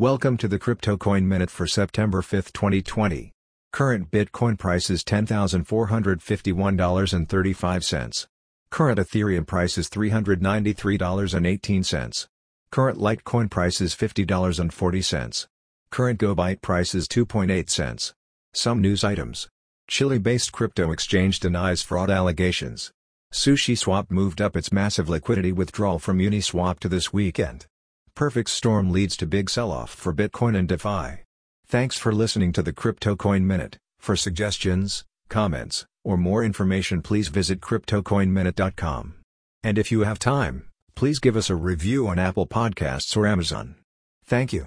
Welcome to the Crypto Coin Minute for September 5, 2020. Current Bitcoin price is $10,451.35. Current Ethereum price is $393.18. Current Litecoin price is $50.40. Current GoByte price is 2.8 cents. Some news items. Chile-based crypto exchange denies fraud allegations. SushiSwap moved up its massive liquidity withdrawal from Uniswap to this weekend. Perfect storm leads to big sell-off for Bitcoin and DeFi. Thanks for listening to the Crypto Coin Minute. For suggestions, comments, or more information please visit CryptoCoinMinute.com. And if you have time, please give us a review on Apple Podcasts or Amazon. Thank you.